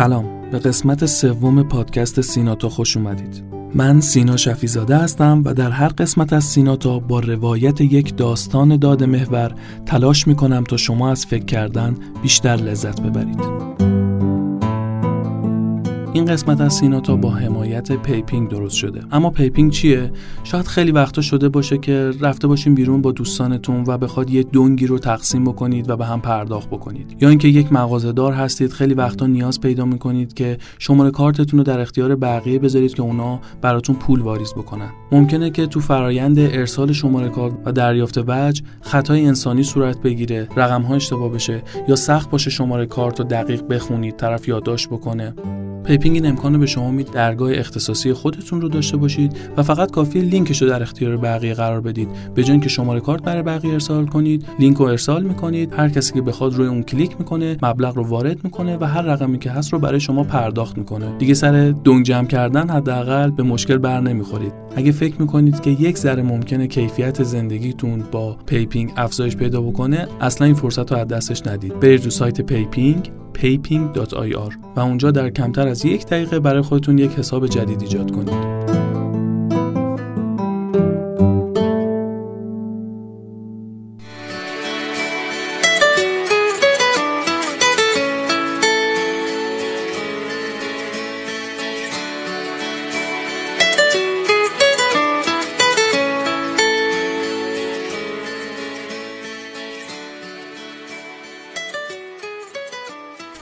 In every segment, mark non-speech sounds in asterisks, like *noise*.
سلام. به قسمت سوم پادکست سیناتا خوش اومدید. من سینا شفیزاده هستم و در هر قسمت از سیناتا با روایت یک داستان داده محور تلاش می‌کنم تا شما از فکر کردن بیشتر لذت ببرید. این قسمت از سیناتا با حمایت PayPing درست شده. اما PayPing چیه؟ شاید خیلی وقتا شده باشه که رفته باشین بیرون با دوستانتون و بخواد یه دونگی رو تقسیم بکنید و به هم پرداخت بکنید. یا اینکه یک مغازه‌دار هستید خیلی وقتا نیاز پیدا می‌کنید که شماره کارتتون رو در اختیار بقیه بذارید که اونا براتون پول واریز بکنن. ممکنه که تو فرایند ارسال شماره کارت و دریافت وجه خطای انسانی صورت بگیره رقم ها اشتباه بشه یا سخت باشه شماره کارت رو دقیق بخونید طرف یادداشت بکنه. PayPing این امکان به شما میده درگاه اختصاصی خودتون رو داشته باشید و فقط کافیه لینکش رو در اختیار بقیه قرار بدید. به جای اینکه شماره کارت برای بقیه ارسال کنید لینک رو ارسال می‌کنید. هر کسی که بخواد روی اون کلیک می‌کنه مبلغ رو وارد می‌کنه و هر رقمی که هست رو برای شما پرداخت می‌کنه. دیگه سر دنگ جمع کردن حداقل به مشکل بر نمی‌خورید. اگه فکر می‌کنید که یک ذره ممکنه کیفیت زندگیتون با PayPing افزایش پیدا بکنه اصلا این فرصت رو از دستش ندید. برید رو سایت PayPing payping.ir و اونجا در کمتر از یک دقیقه برای خودتون یک حساب جدید ایجاد کنید.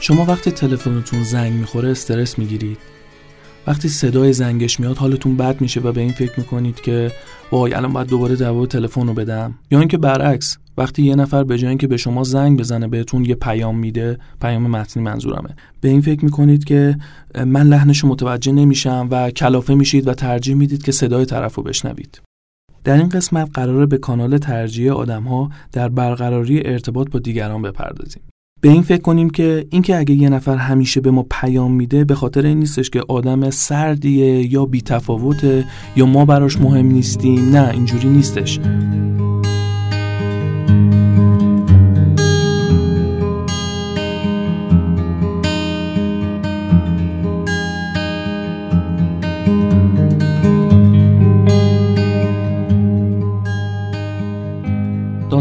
شما وقتی تلفنتون زنگ می‌خوره استرس می‌گیرید. وقتی صدای زنگش میاد حالتون بد میشه و به این فکر می‌کنید که وای الان باید دوباره جواب تلفن رو بدم. یا اینکه برعکس وقتی یه نفر به جای اینکه به شما زنگ بزنه بهتون یه پیام میده پیام متنی منظورمه. به این فکر می‌کنید که من لحنش متوجه نمیشم و کلافه میشید و ترجیح می‌دید که صدای طرف رو بشنوید. در این قسمت قراره به کانال ترجیح آدم در برقراری ارتباط با دیگران بپردازیم. به این فکر کنیم که اینکه اگه یه نفر همیشه به ما پیام میده به خاطر این نیستش که آدم سردیه یا بیتفاوته یا ما براش مهم نیستیم. نه اینجوری نیستش.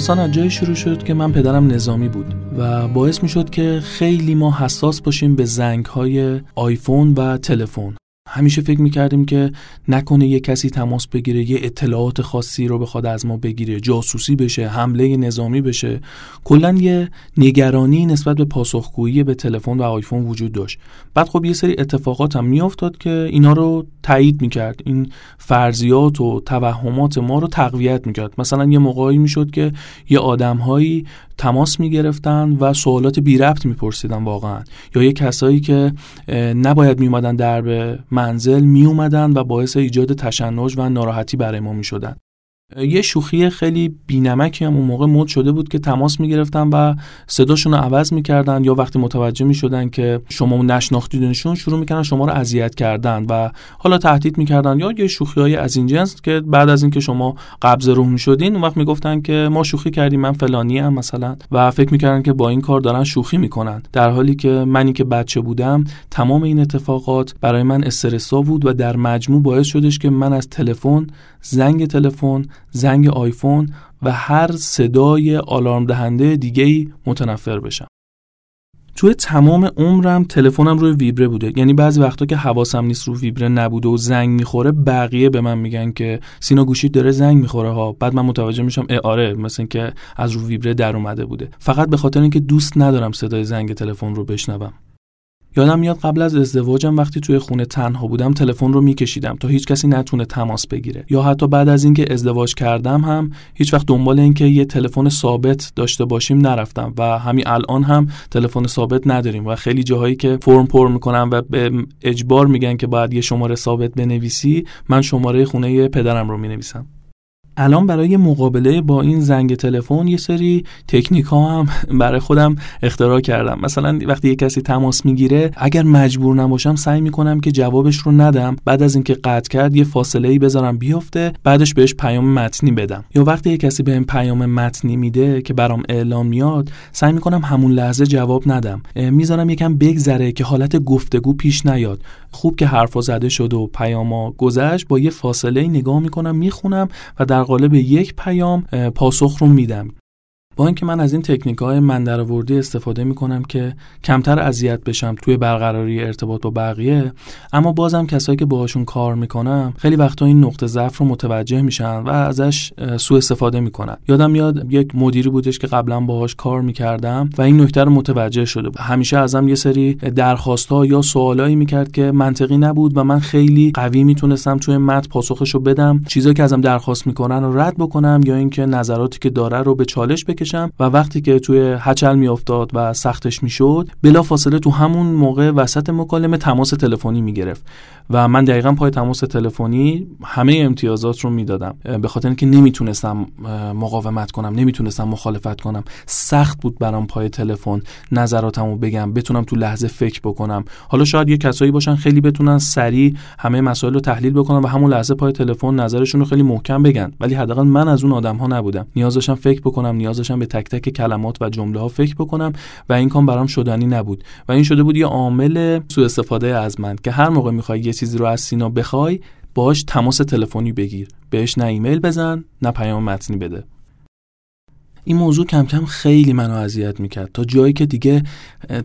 داستان از جایی شروع شد که من پدرم نظامی بود و باعث می شد که خیلی ما حساس باشیم به زنگ های آیفون و تلفن. همیشه فکر می‌کردیم که نکنه یه کسی تماس بگیره یه اطلاعات خاصی رو بخواد از ما بگیره جاسوسی بشه حمله نظامی بشه. کلا یه نگرانی نسبت به پاسخگویی به تلفن و آیفون وجود داشت. بعد خب یه سری اتفاقات هم میافتاد که اینا رو تایید می‌کرد. این فرضیات و توهمات ما رو تقویت می‌کرد. مثلا یه موقعی می‌شد که یه آدمهایی تماس می‌گرفتن و سوالات بی ربط میپرسیدن واقعا. یا یه کسایی که نباید میومدن در به منزل میومدن و باعث ایجاد تشنج و ناراحتی برای ما می‌شدن. یه شوخی خیلی بینمکی هم اون موقع مد شده بود که تماس می‌گرفتن و صداشون رو عوض می‌کردن یا وقتی متوجه می‌شدن که شما نشناختیدنشون شروع می‌کردن شما رو اذیت کردن و حالا تهدید می‌کردن. یا یه شوخی های از این جنس که بعد از اینکه شما قبض روح می‌شدین اون وقت می‌گفتن که ما شوخی کردیم من فلانی هم مثلا و فکر می‌کردن که با این کار دارن شوخی می‌کنن. در حالی که منی که بچه بودم تمام این اتفاقات برای من استرسا بود و در مجموع باعث شدش که من از تلفن زنگ تلفن زنگ آیفون و هر صدای آلارم دهنده دیگه متنفر بشم. توی تمام عمرم تلفنم روی ویبره بوده. یعنی بعضی وقتا که حواسم نیست رو ویبره نبوده و زنگ می‌خوره بقیه به من میگن که سینا گوشید داره زنگ می‌خوره ها. بعد من متوجه میشم اه آره مثل که از رو ویبره در اومده بوده. فقط به خاطر اینکه دوست ندارم صدای زنگ تلفن رو بشنوم. یادم میاد قبل از ازدواجم وقتی توی خونه تنها بودم تلفن رو میکشیدم تا هیچ کسی نتونه تماس بگیره. یا حتی بعد از اینکه ازدواج کردم هم هیچ وقت دنبال اینکه یه تلفن ثابت داشته باشیم نرفتم و همین الان هم تلفن ثابت نداریم و خیلی جاهایی که فرم پر می‌کنم و به اجبار میگن که باید یه شماره ثابت بنویسی من شماره خونه پدرم رو می‌نویسم. الان برای مقابله با این زنگ تلفن یه سری تکنیک ها هم *laughs* برای خودم اختراع کردم. مثلا وقتی یه کسی تماس می‌گیره اگر مجبور نباشم سعی می‌کنم که جوابش رو ندم. بعد از اینکه قطع کرد یه فاصله ای بذارم بیفته بعدش بهش پیام متنی بدم. یا وقتی یه کسی بهم پیام متنی میده که برام اعلام میاد سعی می‌کنم همون لحظه جواب ندم. می‌ذارم یکم بگذره که حالت گفتگو پیش نیاد. خوب که حرفا زده شد و پیاما گذشت با یه فاصله نگاه می‌کنم می‌خونم و در قالب یک پیام پاسخ رو میدم. با اینکه من از این تکنیک های من استفاده می کنم که کمتر اذیت بشم توی برقراری ارتباط با بقیه اما بازم کسایی که باهاشون کار می‌کنم خیلی وقتا این نقطه ضعف رو متوجه میشن و ازش سوء استفاده می‌کنن. یادم میاد یک مدیری بودش که قبلا باهاش کار می‌کردم و این نکته رو متوجه شده بود. همیشه ازم یه سری درخواست ها یا سوالایی می‌کرد که منطقی نبود و من خیلی قوی می‌تونستم توی متن پاسخش رو بدم. چیزایی که ازم درخواست می‌کنن رو رد بکنم یا اینکه نظراتی که داره رو به چالش بکشم و وقتی که توی هچل میافتاد و سختش می‌شد بلا فاصله تو همون موقع وسط مکالمه تماس تلفنی می‌گرفت. و من دقیقا پای تماس تلفنی همه امتیازات رو می‌دادم. به خاطر اینکه نمی‌تونستم مقاومت کنم نمی‌تونستم مخالفت کنم. سخت بود برام پای تلفن نظراتمو بگم بتونم تو لحظه فکر بکنم. حالا شاید یه کسایی باشن خیلی بتونن سریع همه مسائل رو تحلیل بکنن و همون لحظه پای تلفن نظرشون رو خیلی محکم بگن. ولی حداقل من از اون آدم ها نبودم. نیاز داشتم فکر بکنم نیاز داشتم به تک تک کلمات و جمله ها فکر بکنم و این کام برام شدنی نبود. و این شده بود یه عامل سوء استفاده از من که هر موقع می‌خوای چیزی رو از سینا بخوای باش تماس تلفنی بگیر. بهش نه ایمیل بزن نه پیام متنی بده. این موضوع کم کم خیلی منو اذیت می‌کرد. تا جایی که دیگه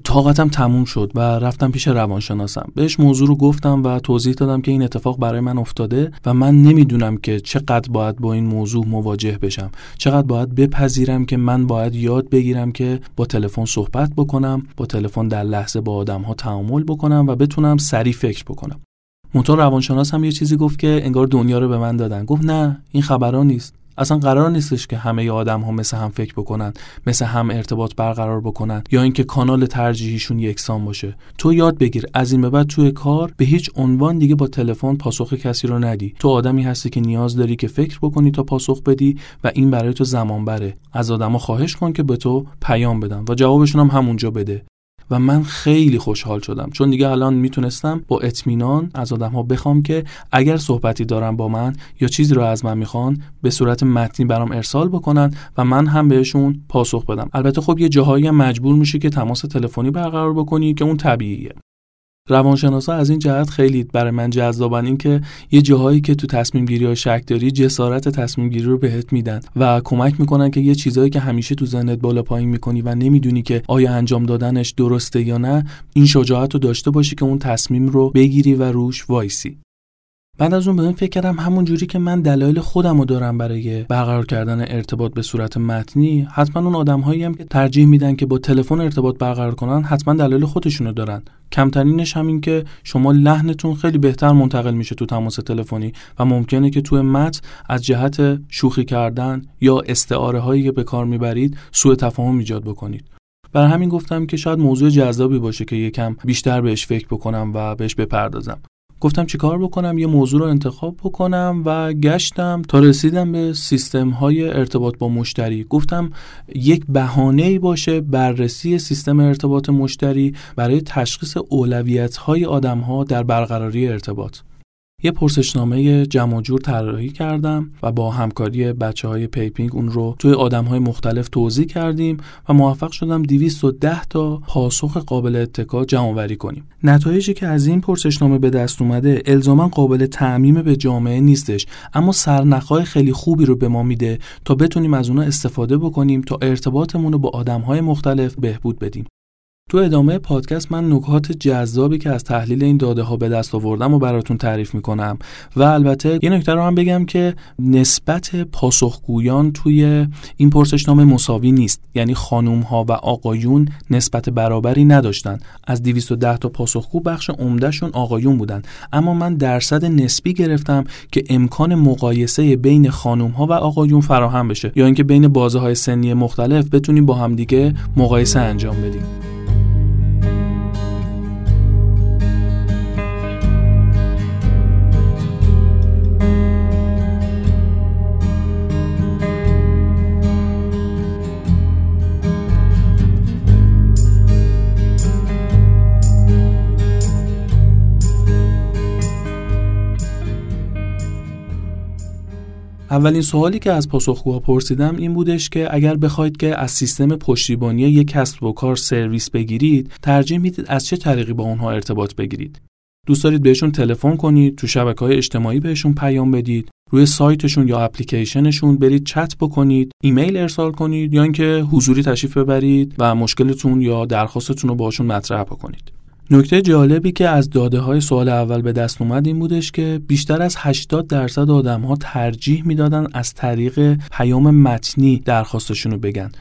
طاقتم تموم شد و رفتم پیش روانشناسم. بهش موضوع رو گفتم و توضیح دادم که این اتفاق برای من افتاده و من نمی‌دونم که چقدر باید با این موضوع مواجه بشم. چقدر باید بپذیرم که من باید یاد بگیرم که با تلفن صحبت بکنم با تلفن در لحظه با آدم ها تعامل بکنم و بتونم سریع فکر بکنم. منتها روانشناس هم یه چیزی گفت که انگار دنیا رو به من دادن. گفت نه این خبران نیست. اصلا قرار نیستش که همه آدم ها مثل هم فکر بکنن مثل هم ارتباط برقرار بکنن یا اینکه کانال ترجیحیشون یکسان باشه. تو یاد بگیر از این به بعد توی کار به هیچ عنوان دیگه با تلفن پاسخ کسی رو ندی. تو آدمی هستی که نیاز داری که فکر بکنی تا پاسخ بدی و این برای تو زمان بره. از آدما خواهش کن که به تو پیام بدن و جوابشون هم همونجا بده. و من خیلی خوشحال شدم. چون دیگه الان می‌تونستم با اطمینان از آدم ها بخوام که اگر صحبتی دارم با من یا چیزی رو از من می‌خوان به صورت متنی برام ارسال بکنن و من هم بهشون پاسخ بدم. البته خب یه جاهایی مجبور میشه که تماس تلفنی برقرار بکنی که اون طبیعیه. روانشناسا از این جهت خیلی برای من جذابن اینکه یه جاهایی که تو تصمیم گیری ها شک داری جسارت تصمیم گیری رو بهت میدن و کمک می‌کنن که یه چیزایی که همیشه تو ذهنت بالا پایین می‌کنی و نمی‌دونی که آیا انجام دادنش درسته یا نه این شجاعت رو داشته باشی که اون تصمیم رو بگیری و روش وایسی. بعد از اون به این فکر کردم همون جوری که من دلایل خودم رو دارم برای برقرار کردن ارتباط به صورت متنی حتما اون آدم هایی هم که ترجیح میدن که با تلفن ارتباط برقرار کنن حتما دلایل خودشونو دارن. کمترینش همین که شما لحنتون خیلی بهتر منتقل میشه تو تماس تلفنی و ممکنه که توی متن از جهت شوخی کردن یا استعاره هایی که به کار می‌برید سوء تفاهم ایجاد بکنید. برای همین گفتم که شاید موضوع جذابی باشه که یکم بیشتر بهش فکر بکنم و بهش بپردازم. گفتم چیکار بکنم؟ یه موضوع رو انتخاب بکنم و گشتم تا رسیدم به سیستم های ارتباط با مشتری. گفتم یک بهانه باشه بررسی سیستم ارتباط مشتری برای تشخیص اولویت های آدم ها در برقراری ارتباط. یه پرسشنامه جمع و جور طراحی کردم و با همکاری بچه های پیپینگ اون رو توی آدم های مختلف توزیع کردیم و موفق شدم 210 تا پاسخ قابل اتکا جمع آوری کنیم. نتایجی که از این پرسشنامه به دست اومده الزاما قابل تعمیم به جامعه نیستش اما سرنخهای خیلی خوبی رو به ما میده تا بتونیم از اونها استفاده بکنیم تا ارتباطمون رو با آدم های مختلف بهبود بدیم. تو ادامه پادکست من نکات جذابی که از تحلیل این داده ها به دست آوردم و براتون تعریف می‌کنم. و البته یه نکته رو هم بگم که نسبت پاسخگویان توی این پرسشنامه مساوی نیست. یعنی خانوم ها و آقایون نسبت برابری نداشتن. از 210 تا پاسخگو بخش عمدهشون آقایون بودن. اما من درصد نسبی گرفتم که امکان مقایسه بین خانوم ها و آقایون فراهم بشه. یا اینکه بین بازه های سنی مختلف بتونیم با همدیگه مقایسه انجام بدیم. اولین سوالی که از پاسخگوها پرسیدم این بودش که اگر بخواید که از سیستم پشتیبانی یک کسب و کار سرویس بگیرید ترجیح می‌دید از چه طریقی با اونها ارتباط بگیرید؟ دوست دارید بهشون تلفن کنید تو شبکه های اجتماعی بهشون پیام بدید روی سایتشون یا اپلیکیشنشون برید چت بکنید ایمیل ارسال کنید یا اینکه حضوری تشریف ببرید و مشکلتون یا درخواستتون رو باشون مطرح بکنید. نکته جالبی که از داده های سوال اول به دست اومد این بودش که بیشتر از 80 درصد آدم ها ترجیح می‌دادن از طریق پیام متنی درخواستشون رو بگن.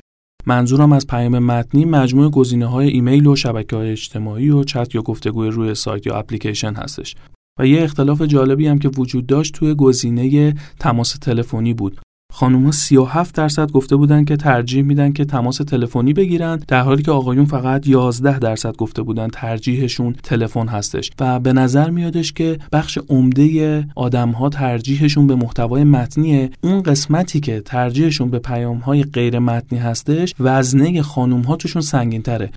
منظورم از پیام متنی مجموع گزینه های ایمیل و شبکه های اجتماعی و چت یا گفتگوی روی سایت یا اپلیکیشن هستش. و یه اختلاف جالبی هم که وجود داشت توی گزینه تماس تلفنی بود. خانوما 37 درصد گفته بودن که ترجیح میدن که تماس تلفنی بگیرن در حالی که آقایون فقط 11 درصد گفته بودن ترجیحشون تلفن هستش. و به نظر میادش که بخش عمده آدم ها ترجیحشون به محتوای متنیه. اون قسمتی که ترجیحشون به پیام های غیر متنی هستش وزنه خانوم ها توشون سنگین تره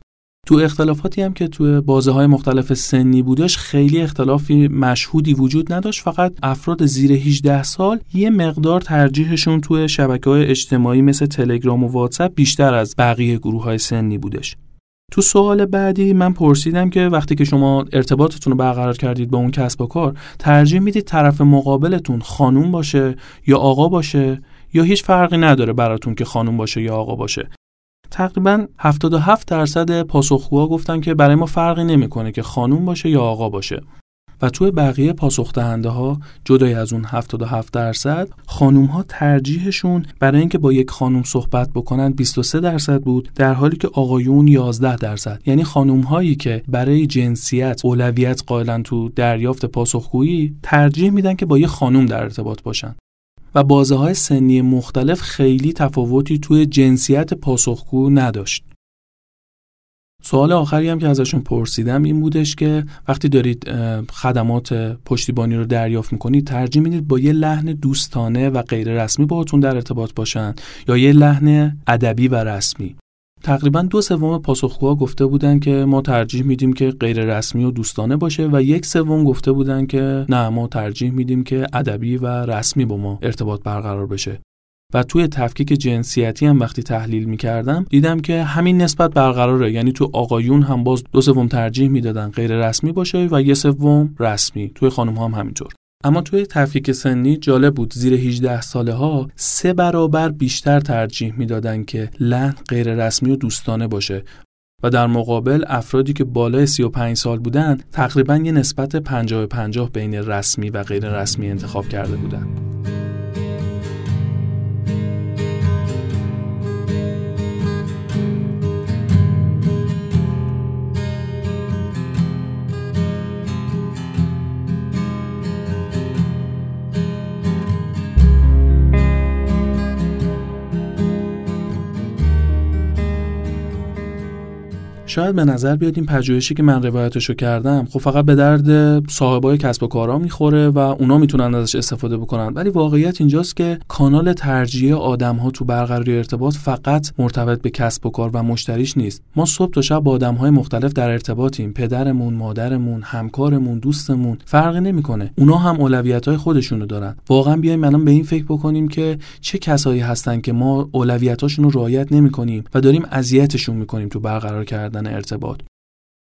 تو اختلافاتی هم که تو بازه های مختلف سنی بودش خیلی اختلافی مشهودی وجود نداشت. فقط افراد زیر 18 سال یه مقدار ترجیحشون تو شبکه های اجتماعی مثل تلگرام و واتساپ بیشتر از بقیه گروه های سنی بودش. تو سوال بعدی من پرسیدم که وقتی که شما ارتباطتون رو برقرار کردید با اون کسب و کار ترجیح می‌دید طرف مقابلتون خانوم باشه یا آقا باشه؟ یا هیچ فرقی نداره براتون که خانوم باشه یا آقا باشه؟ تقریبا 77 درصد پاسخگوها گفتن که برای ما فرقی نمی‌کنه که خانوم باشه یا آقا باشه. و توی بقیه پاسخ دهنده ها جدای از اون 77 درصد خانوم ها ترجیحشون برای اینکه با یک خانوم صحبت بکنن 23 درصد بود در حالی که آقایون 11 درصد. یعنی خانوم هایی که برای جنسیت اولویت قائلن تو دریافت پاسخگویی ترجیح میدن که با یک خانوم در ارتباط باشن. و بازه های سنی مختلف خیلی تفاوتی توی جنسیت پاسخگو نداشت. سوال آخری هم که ازشون پرسیدم این بودش که وقتی دارید خدمات پشتیبانی رو دریافت می‌کنید ترجیح می‌دید با یه لحن دوستانه و غیر رسمی باهاتون در ارتباط باشن یا یه لحن ادبی و رسمی تقریبا دو سوم پاسخگوها گفته بودن که ما ترجیح میدیم که غیر رسمی و دوستانه باشه و یک سوم گفته بودن که نه ما ترجیح میدیم که ادبی و رسمی با ما ارتباط برقرار بشه. و توی تفکیک جنسیتی هم وقتی تحلیل می‌کردم دیدم که همین نسبت برقراره. یعنی تو آقایون هم باز دو سوم ترجیح می‌دادن غیر رسمی باشه و یه سوم رسمی. توی خانم هم همینطور. اما توی تفکیک سنی جالب بود زیر 18 ساله ها سه برابر بیشتر ترجیح می‌دادن که لحن غیر رسمی و دوستانه باشه و در مقابل افرادی که بالای 35 سال بودن تقریبا یه نسبت 50 50 بین رسمی و غیر رسمی انتخاب کرده بودند. شاید به نظر بیاد این پژوهشی که من روایتشو کردم خب فقط به درد صاحبای کسب و کارا می‌خوره و اونا می‌تونن ازش استفاده بکنن. ولی واقعیت اینجاست که کانال ترجیح آدم ها تو برقراری ارتباط فقط مرتبط به کسب و کار و مشتریش نیست. ما صبح تا شب با آدم های مختلف در ارتباطیم. پدرمون مادرمون همکارمون دوستمون. فرقی نمی‌کنه. اونا هم اولویت های خودشونو دارن. واقعا بیایم الان به این فکر بکنیم که چه کسایی هستن که ما اولویتاشون رو رعایت نمی‌کنیم و داریم اذیتشون می‌کنیم تو برقرار کردن ارتباط.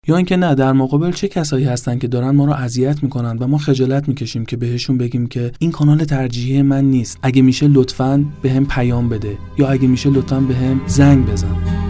یا اینکه نه در مقابل چه کسایی هستن که دارن ما رو اذیت می‌کنن و ما خجالت می‌کشیم که بهشون بگیم که این کانال ترجیحی من نیست. اگه میشه لطفا به هم پیام بده یا اگه میشه لطفا به هم زنگ بزن.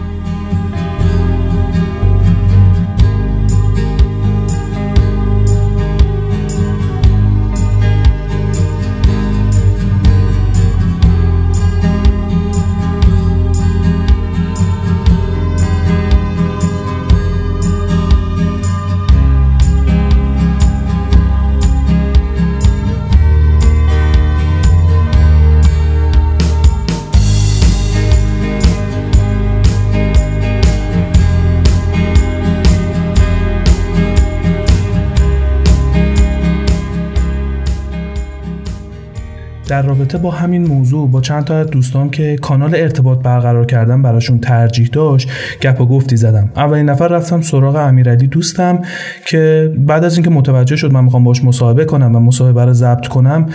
رابطه با همین موضوع با چند تا دوستان که کانال ارتباط برقرار کردن براشون ترجیح داشت گپ و گفتی زدم. اولین نفر رفتم سراغ امیرعلی دوستم که بعد از اینکه متوجه شد من می‌خوام باش مصاحبه کنم و مصاحبه رو ضبط کنم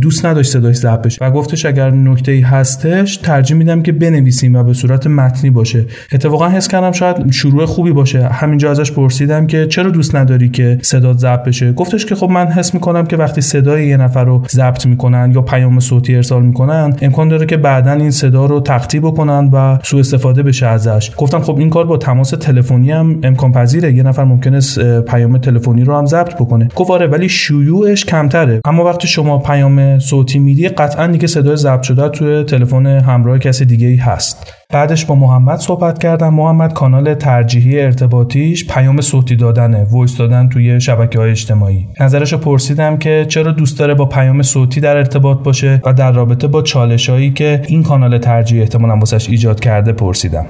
دوست نداشت صداش ضبط بشه. و گفتش اگر نکته ای هستش ترجیح میدم که بنویسیم و به صورت متنی باشه. اتفاقا حس کردم شاید شروع خوبی باشه. همینجا ازش پرسیدم که چرا دوست نداری که صدات ضبط بشه؟ گفتش که خب من حس می‌کنم که وقتی صدای یه نفر رو ضبط می‌کنن یا پیام صوتی ارسال می‌کنن امکان داره که بعدا این صدا رو تقطیع بکنن و سوء استفاده بشه ازش. گفتم خب این کار با تماس تلفنی هم امکان پذیره. یه نفر ممکنه پیام تلفنی رو هم ضبط بکنه. گفت آره ولی شیوعش کمتره. اما وقتی شما پیام صوتی میدی قطعا دیگه صدای ضبط شده توی تلفن همراه کسی دیگه ای هست. بعدش با محمد صحبت کردم. محمد کانال ترجیحی ارتباطیش پیام صوتی دادنه وایس دادن توی شبکه های اجتماعی. نظرش پرسیدم که چرا دوست داره با پیام صوتی در ارتباط باشه و در رابطه با چالشهایی که این کانال ترجیحی احتمالا واسش ایجاد کرده پرسیدم.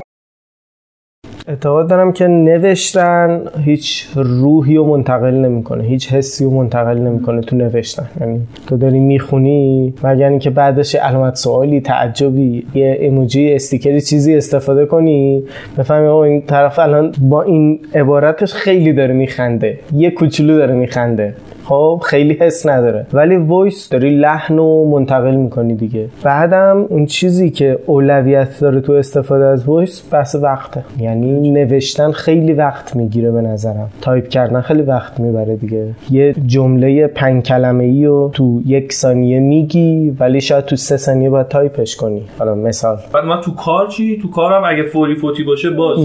اعتقاد دارم که نوشتن هیچ روحی رو منتقل نمی‌کنه هیچ حسی رو منتقل نمی‌کنه تو نوشتن. یعنی تو داری می‌خونی مگر اینکه بعدش علامت سوالی تعجبی یه ایموجی استیکری چیزی استفاده کنی بفهمی این طرف الان با این عبارتش خیلی داره میخنده یه کوچولو داره میخنده. خب خیلی حس نداره. ولی voice داری لحن رو منتقل می‌کنی دیگه. بعدم اون چیزی که اولویت داره تو استفاده از voice بحث وقته. یعنی نوشتن خیلی وقت می‌گیره به نظرم. تایپ کردن خیلی وقت می‌بره دیگه. یه جمله پنج کلمه ای رو تو یک ثانیه میگی ولی شاید تو سه ثانیه باید تایپش کنی. حالا مثال. بعد ما تو کار چی؟ تو کارم اگه فوری فوتی باشه باز.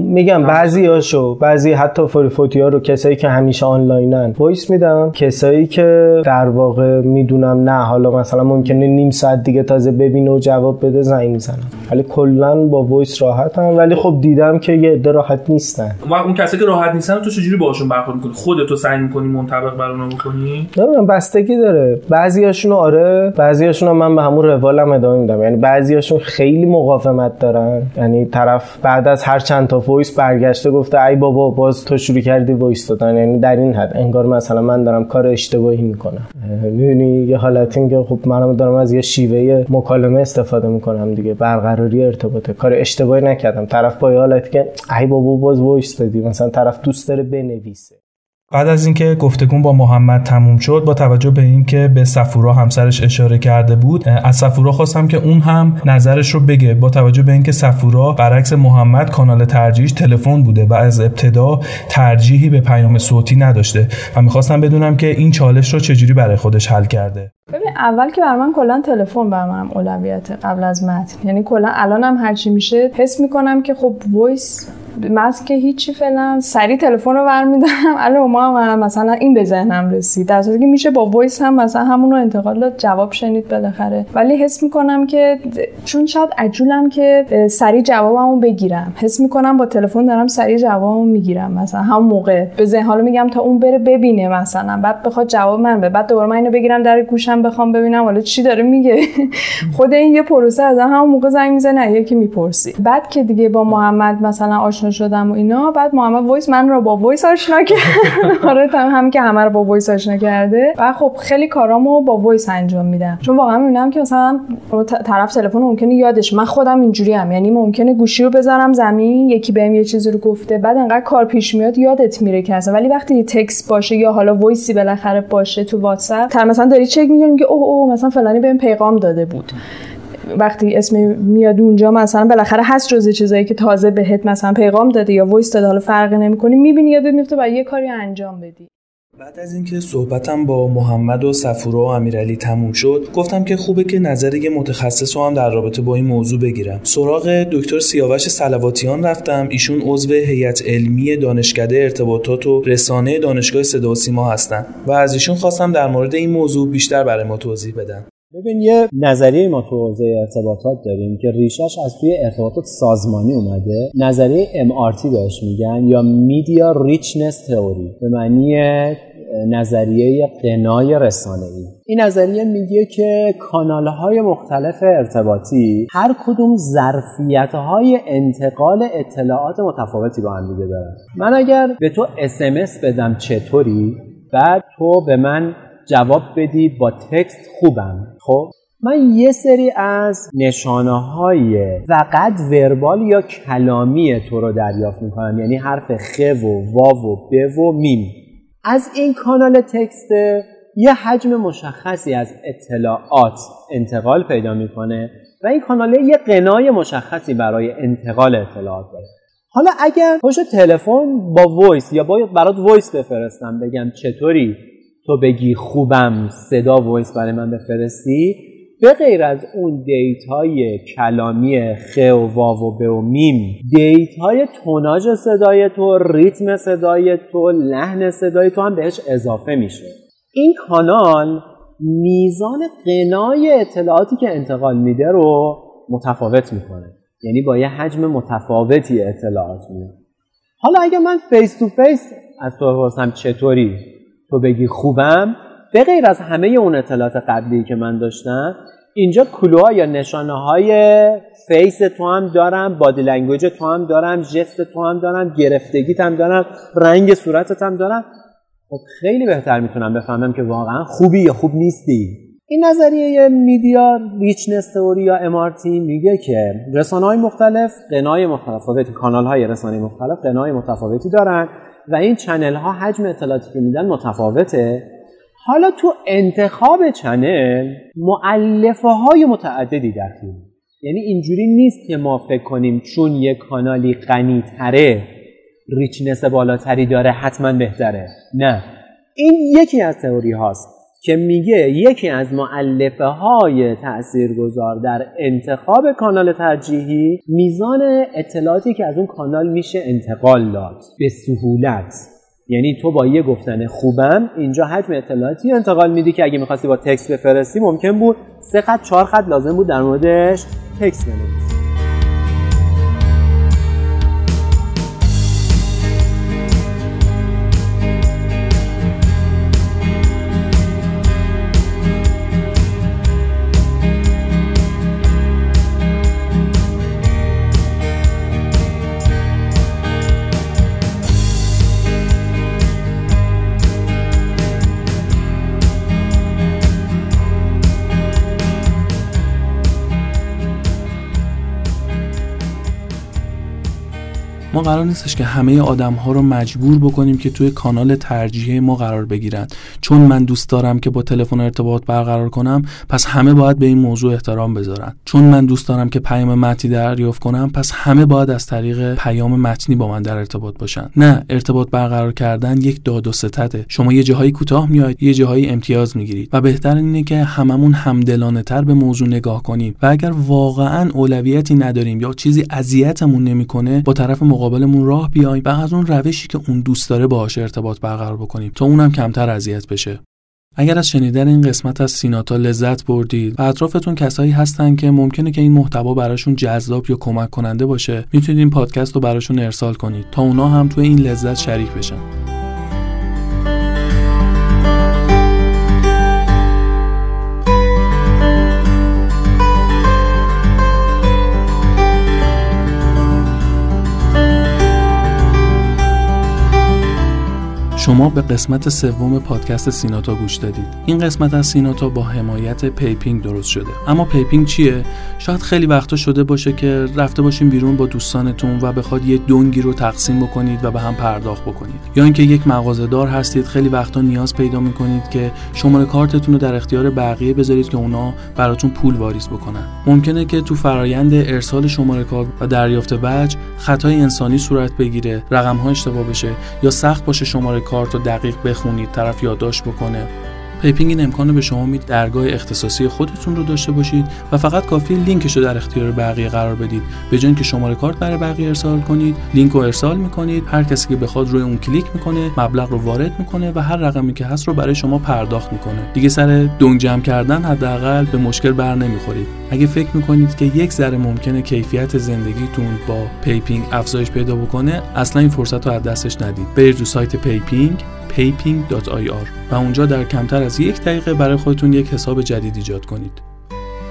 میگم بعضی هاشو بعضی حتی فوری فوتی ها رو کسایی که همیشه آنلاینن. voice میدن کسایی که در واقع می‌دونم نه حالا مثلا ممکنه نیم ساعت دیگه تازه ببینه و جواب بده زنگ می‌زنم ولی کلا با voice راحتم ولی خب دیدم که یه عده راحت نیستن. و اون کسایی که راحت نیستن تو چجوری باهاشون برخورد می‌کنی؟ خودتو سعی می‌کنی منطبق بر اونها بکنی؟ نمی‌دونم بستگی داره. بعضیاشون آره بعضیاشون من به همون روالم ادامه میدم. یعنی بعضیاشون خیلی مقاومت دارن. یعنی طرف بعد از هر چند تا voice برگشته گفته ای بابا باز تو شروع کردی voice دادن. یعنی در این حد. انگار مثلا من دارم کار اشتباهی می‌کنم. می‌دونی یه حالت این که خب منم دارم از یه شیوه مکالمه استفاده می‌کنم دیگه. برقراری ارتباطه. کار اشتباهی نکردم. طرف با حالتی که ای بابا باز voice دادی مثلا طرف دوست داره بنویسه. بعد از اینکه گفتگون با محمد تموم شد با توجه به اینکه به صفورا همسرش اشاره کرده بود از صفورا خواستم که اون هم نظرش رو بگه. با توجه به اینکه صفورا برعکس محمد کانال ترجیحش تلفن بوده و از ابتدا ترجیحی به پیام صوتی نداشته. و می‌خواستم بدونم که این چالش رو چجوری برای خودش حل کرده. ببین اول که بر من کلا تلفن بر منم اولویت قبل از متن. یعنی کلا الانم هرچی میشه حس می‌کنم که خب وایس متن که هیچی فعلا. سریع تلفن رو برمیدارم. الان ما مثلا این به ذهنم رسید. در که میشه با voice هم مثلا همون رو انتقال جواب شنید بالاخره. ولی حس می‌کنم که چون شاید عجولم که سریع جوابمو بگیرم. حس می‌کنم با تلفن دارم سریع جوابمو می‌گیرم. مثلا هم موقع. به ذهن حالا میگم تا اون بره ببینه مثلا. بعد بخواد جواب من به بعد دوباره من اینو بگیرم در گوشم بخوام ببینم. حالا چی داره میگه؟ *laughs* خود این یه پروسه از همون موقع زنگ می‌زنه. یکی می‌پرسی بعد که دیگه با محمد مثلا آشنا شدم و اینا. بعد محمد وایس من رو با وایس آشنا کرد. *laughs* آره هم که همه رو با voice آشنا کرده. و خب خیلی کارامو با voice انجام میدم. چون واقعا می‌بینم که مثلا طرف تلفن ممکنه یادش من خودم اینجوری ام. یعنی ممکنه گوشی رو بذارم زمین یکی بهم یه چیزی رو گفته بعد انقدر کار پیش میاد یادت میره که اصلا. ولی وقتی text باشه یا حالا voice ی بالاخره باشه تو واتساپ مثلا داری چک می‌کنی که اوه اوه مثلا فلانی بهم پیغام داده بود. وقتی اسم میاد اونجا مثلا بالاخره هست جزء چیزایی که تازه بهت مثلا پیغام داده یا voice داده حالا فرقی نمی‌کنی می‌بینی یادت میفته و یه کاری انجام بدی. بعد از اینکه صحبتم با محمد و صفورا و امیرعلی تموم شد گفتم که خوبه که نظر یه متخصص هم در رابطه با این موضوع بگیرم. سراغ دکتر سیاوش سلواتیان رفتم. ایشون عضو هیئت علمی دانشکده ارتباطات و رسانه دانشگاه صدا و سیما هستن و از ایشون خواستم در مورد این موضوع بیشتر برای ما توضیح بدن. ببین یه نظریه ما تو حوزه ارتباطات داریم که ریشش از توی ارتباطات سازمانی اومده. نظریه MRT بهش میگن یا میدیا ریچنس تئوری به معنی نظریه قنای رسانه ای این نظریه میگه که کانال های مختلف ارتباطی هر کدوم ظرفیت های انتقال اطلاعات متفاوتی با هم دیگه دارن. من اگر به تو اسمس بدم چطوری بعد تو به من جواب بدی با تکست خوبم. خب؟ من یه سری از نشانه های فقط وربال یا کلامی تو رو دریافت می‌کنم. یعنی حرف خ و واو و ب و میم. از این کانال text یه حجم مشخصی از اطلاعات انتقال پیدا می‌کنه و این کانال یه غنای مشخصی برای انتقال اطلاعات داره. حالا اگر پشت تلفن با وایس یا باید برات وایس بفرستم بگم چطوری؟ تو بگی خوبم صدا voice برای من بفرستی؟ به غیر از اون data ی کلامی خ و واو و ب و میم data ی توناژ صدای تو ریتم صدای تو لحن صدای تو هم بهش اضافه میشه. این کانال میزان غنای اطلاعاتی که انتقال میده رو متفاوت می‌کنه. یعنی با یه حجم متفاوتی اطلاعات میاد. حالا اگر من face to face از تو بپرسم چطوری؟ تو بگی خوبم به غیر از همه اون اطلاعات قبلی که من داشتم اینجا clue ها یا نشانه های face تو هم دارم body language تو هم دارم ژست تو هم دارم گرفتگیت هم دارم رنگ صورتت هم دارم. خب خیلی بهتر می‌تونم بفهمم که واقعا خوبی یا خوب نیستی. این نظریه Media Richness Theory یا MRT میگه که رسانه های مختلف غنای متفاوتی کانال های رسانه مختلف غنای متفاوتی دارن. و این channel ها حجم اطلاعاتی که میدن متفاوته. حالا تو انتخاب channel مولفه های متعددی دخیل یعنی اینجوری نیست که ما فکر کنیم چون یک کانالی غنی تره ریچنس بالاتری داره حتما بهتره. نه. این یکی از تئوری هاست. که میگه یکی از معلفه های تاثیرگذار در انتخاب کانال ترجیحی میزان اطلاعاتی که از اون کانال میشه انتقال داد. به سهولت. یعنی تو با یه گفتن خوبم اینجا حجم اطلاعاتی انتقال میدی که اگه می‌خواستی با تکست بفرستی ممکن بود سه خط چهار خط لازم بود در موردش تکست بنویسی. ما قرار نیستش که همه آدم ها رو مجبور بکنیم که توی کانال ترجیح ما قرار بگیرن. چون من دوست دارم که با تلفن ارتباط برقرار کنم پس همه باید به این موضوع احترام بذارن. چون من دوست دارم که پیام متنی دریافت کنم پس همه باید از طریق پیام متنی با من در ارتباط باشن. نه ارتباط برقرار کردن یک داد و ستده. شما یه جاهایی کوتاه میاید یه جاهایی امتیاز می‌گیرید. و بهتر اینه که هممون همدلانه تر به موضوع نگاه کنیم. و اگر واقعا اولویتی نداریم یا چیزی اذیتمون نمی‌کنه با طرف مقابلمون راه بیایم و از اون روشی که اون دوست داره باهاش ارتباط برقرار بکنیم تا اونم کمتر اذیت بشه. اگر از شنیدن این قسمت از سیناتا لذت بردید و اطرافتون کسایی هستن که ممکنه که این محتوا براشون جذاب یا کمک کننده باشه می‌تونید این پادکست رو براشون ارسال کنید تا اونا هم توی این لذت شریک بشن. شما به قسمت سوم پادکست سیناتا گوش دادید. این قسمت از سیناتا با حمایت پیپینگ درست شده. اما پیپینگ چیه؟ شاید خیلی وقتا شده باشه که رفته باشین بیرون با دوستانتون و بخواد یه دونگی رو تقسیم بکنید و به هم پرداخت بکنید. یا اینکه یک مغازه دار هستید خیلی وقتا نیاز پیدا می‌کنید که شماره کارتتون رو در اختیار بقیه بذارید که اونا براتون پول واریز بکنن. ممکنه که تو فرایند ارسال شماره کارت و دریافت وجه خطای انسانی صورت بگیره رقم ها اشتباه بشه یا سخت باشه شماره رو دقیق بخونید طرف یادداشت بکنه. پیپینگ این امکان به شما میده درگاه اختصاصی خودتون رو داشته باشید و فقط کافی لینکش رو در اختیار بقیه قرار بدید. به جای اینکه شماره کارت برای بقیه ارسال کنید لینک رو ارسال می‌کنید. هر کسی که بخواد روی اون کلیک می‌کنه مبلغ رو وارد می‌کنه و هر رقمی که هست رو برای شما پرداخت می‌کنه. دیگه سر دونگ جمع کردن حداقل به مشکل بر نمی‌خورید. اگه فکر می‌کنید که یک ذره ممکنه کیفیت زندگیتون با پیپینگ افزایش پیدا بکنه اصلا این فرصت رو از دستش ندید. برید رو سایت پیپینگ payping.ir و اونجا در کمتر از یک دقیقه برای خودتون یک حساب جدید ایجاد کنید.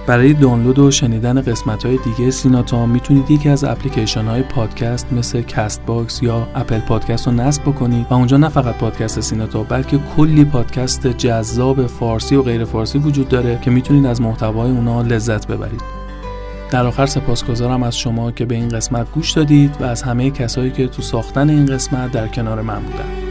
برای دانلود و شنیدن قسمت های دیگه سیناتا می‌تونید یکی از اپلیکیشن های پادکست مثل Castbox یا اپل پادکست رو نصب بکنید و اونجا نه فقط پادکست سیناتا بلکه کلی پادکست جذاب فارسی و غیر فارسی وجود داره که می‌تونید از محتوای اونا لذت ببرید در آخر سپاسگزارم از شما که به این قسمت گوش دادید و از همه کسایی که تو ساختن این قسمت در کنار من بودن